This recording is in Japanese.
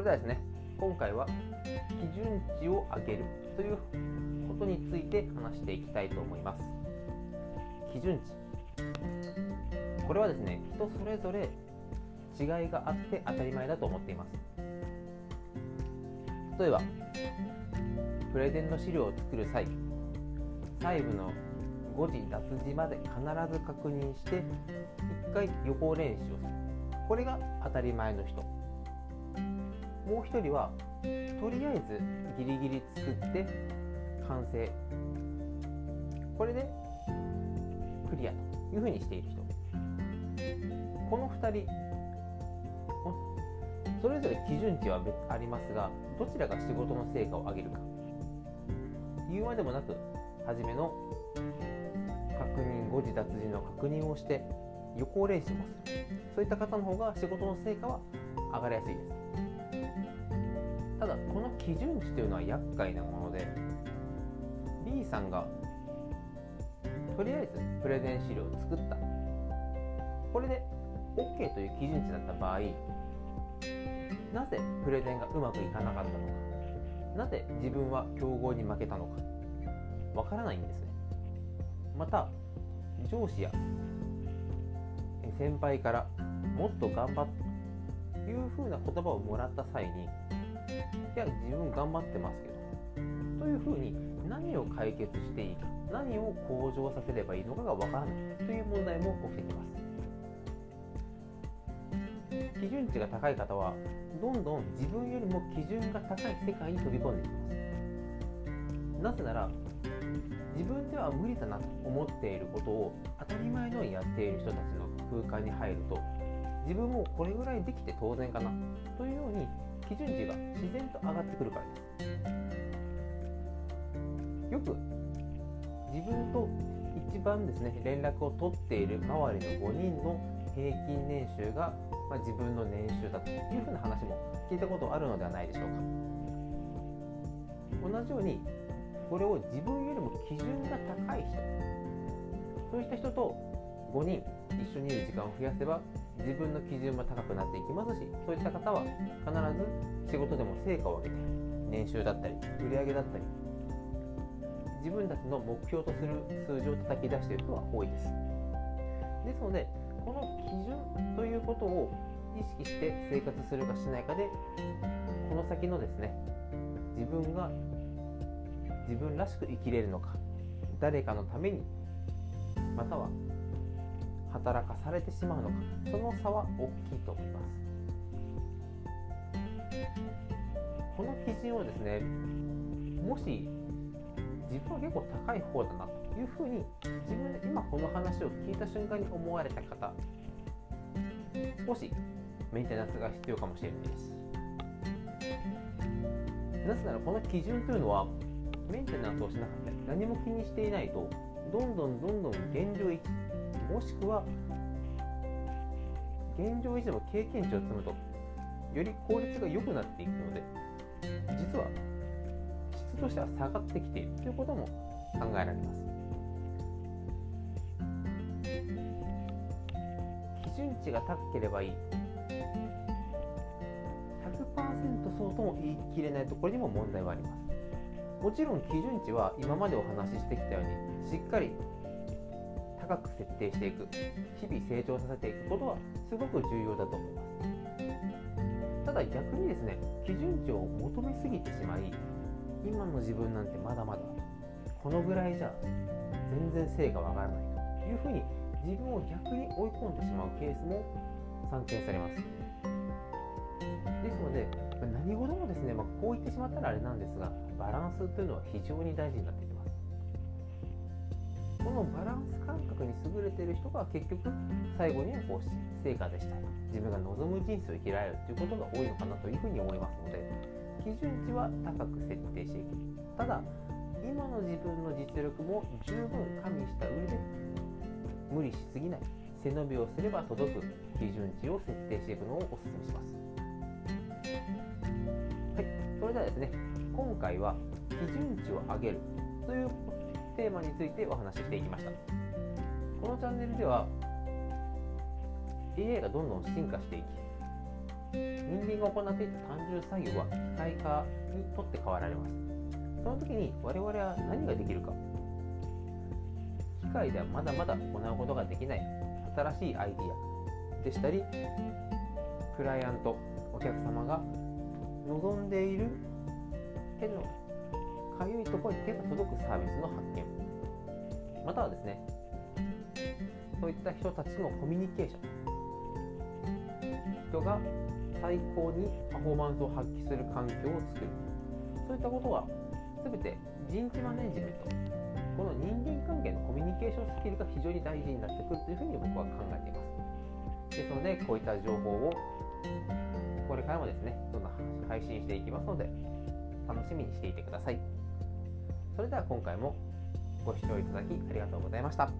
れではですね今回は基準値を上げるということについて話していきたいと思います。基準値。これはですね人それぞれ違いがあって当たり前だと思っています。例えばプレゼンの資料を作る際細部の誤字脱字まで必ず確認して1回予行練習をする。これが当たり前の人。もう一人はとりあえずギリギリ作って完成。これでクリアというふうにしている人。この2人それぞれ基準値はありますがどちらが仕事の成果を上げるか。言うまでもなく初めの確認誤字脱字の確認をして予行練習もする。そういった方の方が仕事の成果は上がりやすいです。基準値というのは厄介なもので B さんがとりあえずプレゼン資料を作った。これで OK という基準値だった場合なぜプレゼンがうまくいかなかったのかなぜ自分は競合に負けたのかわからないんですね。また上司や先輩からもっと頑張ってというふうな言葉をもらった際にいや自分頑張ってますけどというふうに何を解決していいか何を向上させればいいのかがわからないという問題も起きてきます。基準値が高い方はどんどん自分よりも基準が高い世界に飛び込んでいきます。なぜなら自分では無理だなと思っていることを当たり前のようにやっている人たちの空間に入ると自分もこれぐらいできて当然かなという基準値が自然と上がってくるからです。よく自分と一番ですね連絡を取っている周りの5人の平均年収が、まあ、自分の年収だというふうな話も聞いたことあるのではないでしょうか。同じようにこれを自分よりも基準が高い人そういった人と5人一緒にいる時間を増やせば自分の基準も高くなっていきますしそういった方は必ず仕事でも成果を上げて年収だったり売上だったり自分たちの目標とする数字を叩き出している人は多いです。ですのでこの基準ということを意識して生活するかしないかでこの先のですね自分が自分らしく生きれるのか誰かのためにまたは働かされてしまうのかその差は大きいと思います。この基準をですねもし自分は結構高い方だなというふうに自分で今この話を聞いた瞬間に思われた方少しメンテナンスが必要かもしれないです。なぜならこの基準というのはメンテナンスをしなかったり何も気にしていないとどんどんどんどん現状維持もしくは現状維持でも経験値を積むとより効率が良くなっていくので実は質としては下がってきている。ということも考えられます。基準値が高ければいい。100%そうとも言い切れないところにも問題はあります。もちろん基準値は今までお話ししてきたようにしっかり高く設定していく。日々成長させていくことはすごく重要だと思います。ただ逆にですね基準値を求めすぎてしまい今の自分なんてまだまだこのぐらいじゃ全然成果は上がらないと。いうふうに自分を逆に追い込んでしまうケースも散見されます。ですので何事もですね、まあ、こう言ってしまったらあれなんですがバランスというのは非常に大事になってきます。このバランス感覚に優れている人が結局最後にはこう成果でした。り自分が望む人生を生きられるということが多いのかなというふうに思いますので基準値は高く設定していく。ただ今の自分の実力も十分加味した上で無理しすぎない。背伸びをすれば届く基準値を設定していくのをお勧めします。はいそれではですね今回は基準値を上げるというテーマについてお話ししていきました。このチャンネルでは AI がどんどん進化していき人間が行っていた単純作業は機械化にとって変わられます。その時に我々は何ができるか。機械ではまだまだ行うことができない新しいアイディアでしたりクライアントお客様が望んでいる手のかゆいところに手が届くサービスの発見。またはですねそういった人たちとのコミュニケーション。人が最高にパフォーマンスを発揮する環境を作る。そういったことは全て人事マネジメントこの人間関係のコミュニケーションスキルが非常に大事になってくるというふうに僕は考えています。ですのでこういった情報をこれからもですねどんどん配信していきますので楽しみにしていてください。それでは今回もご視聴いただきありがとうございました。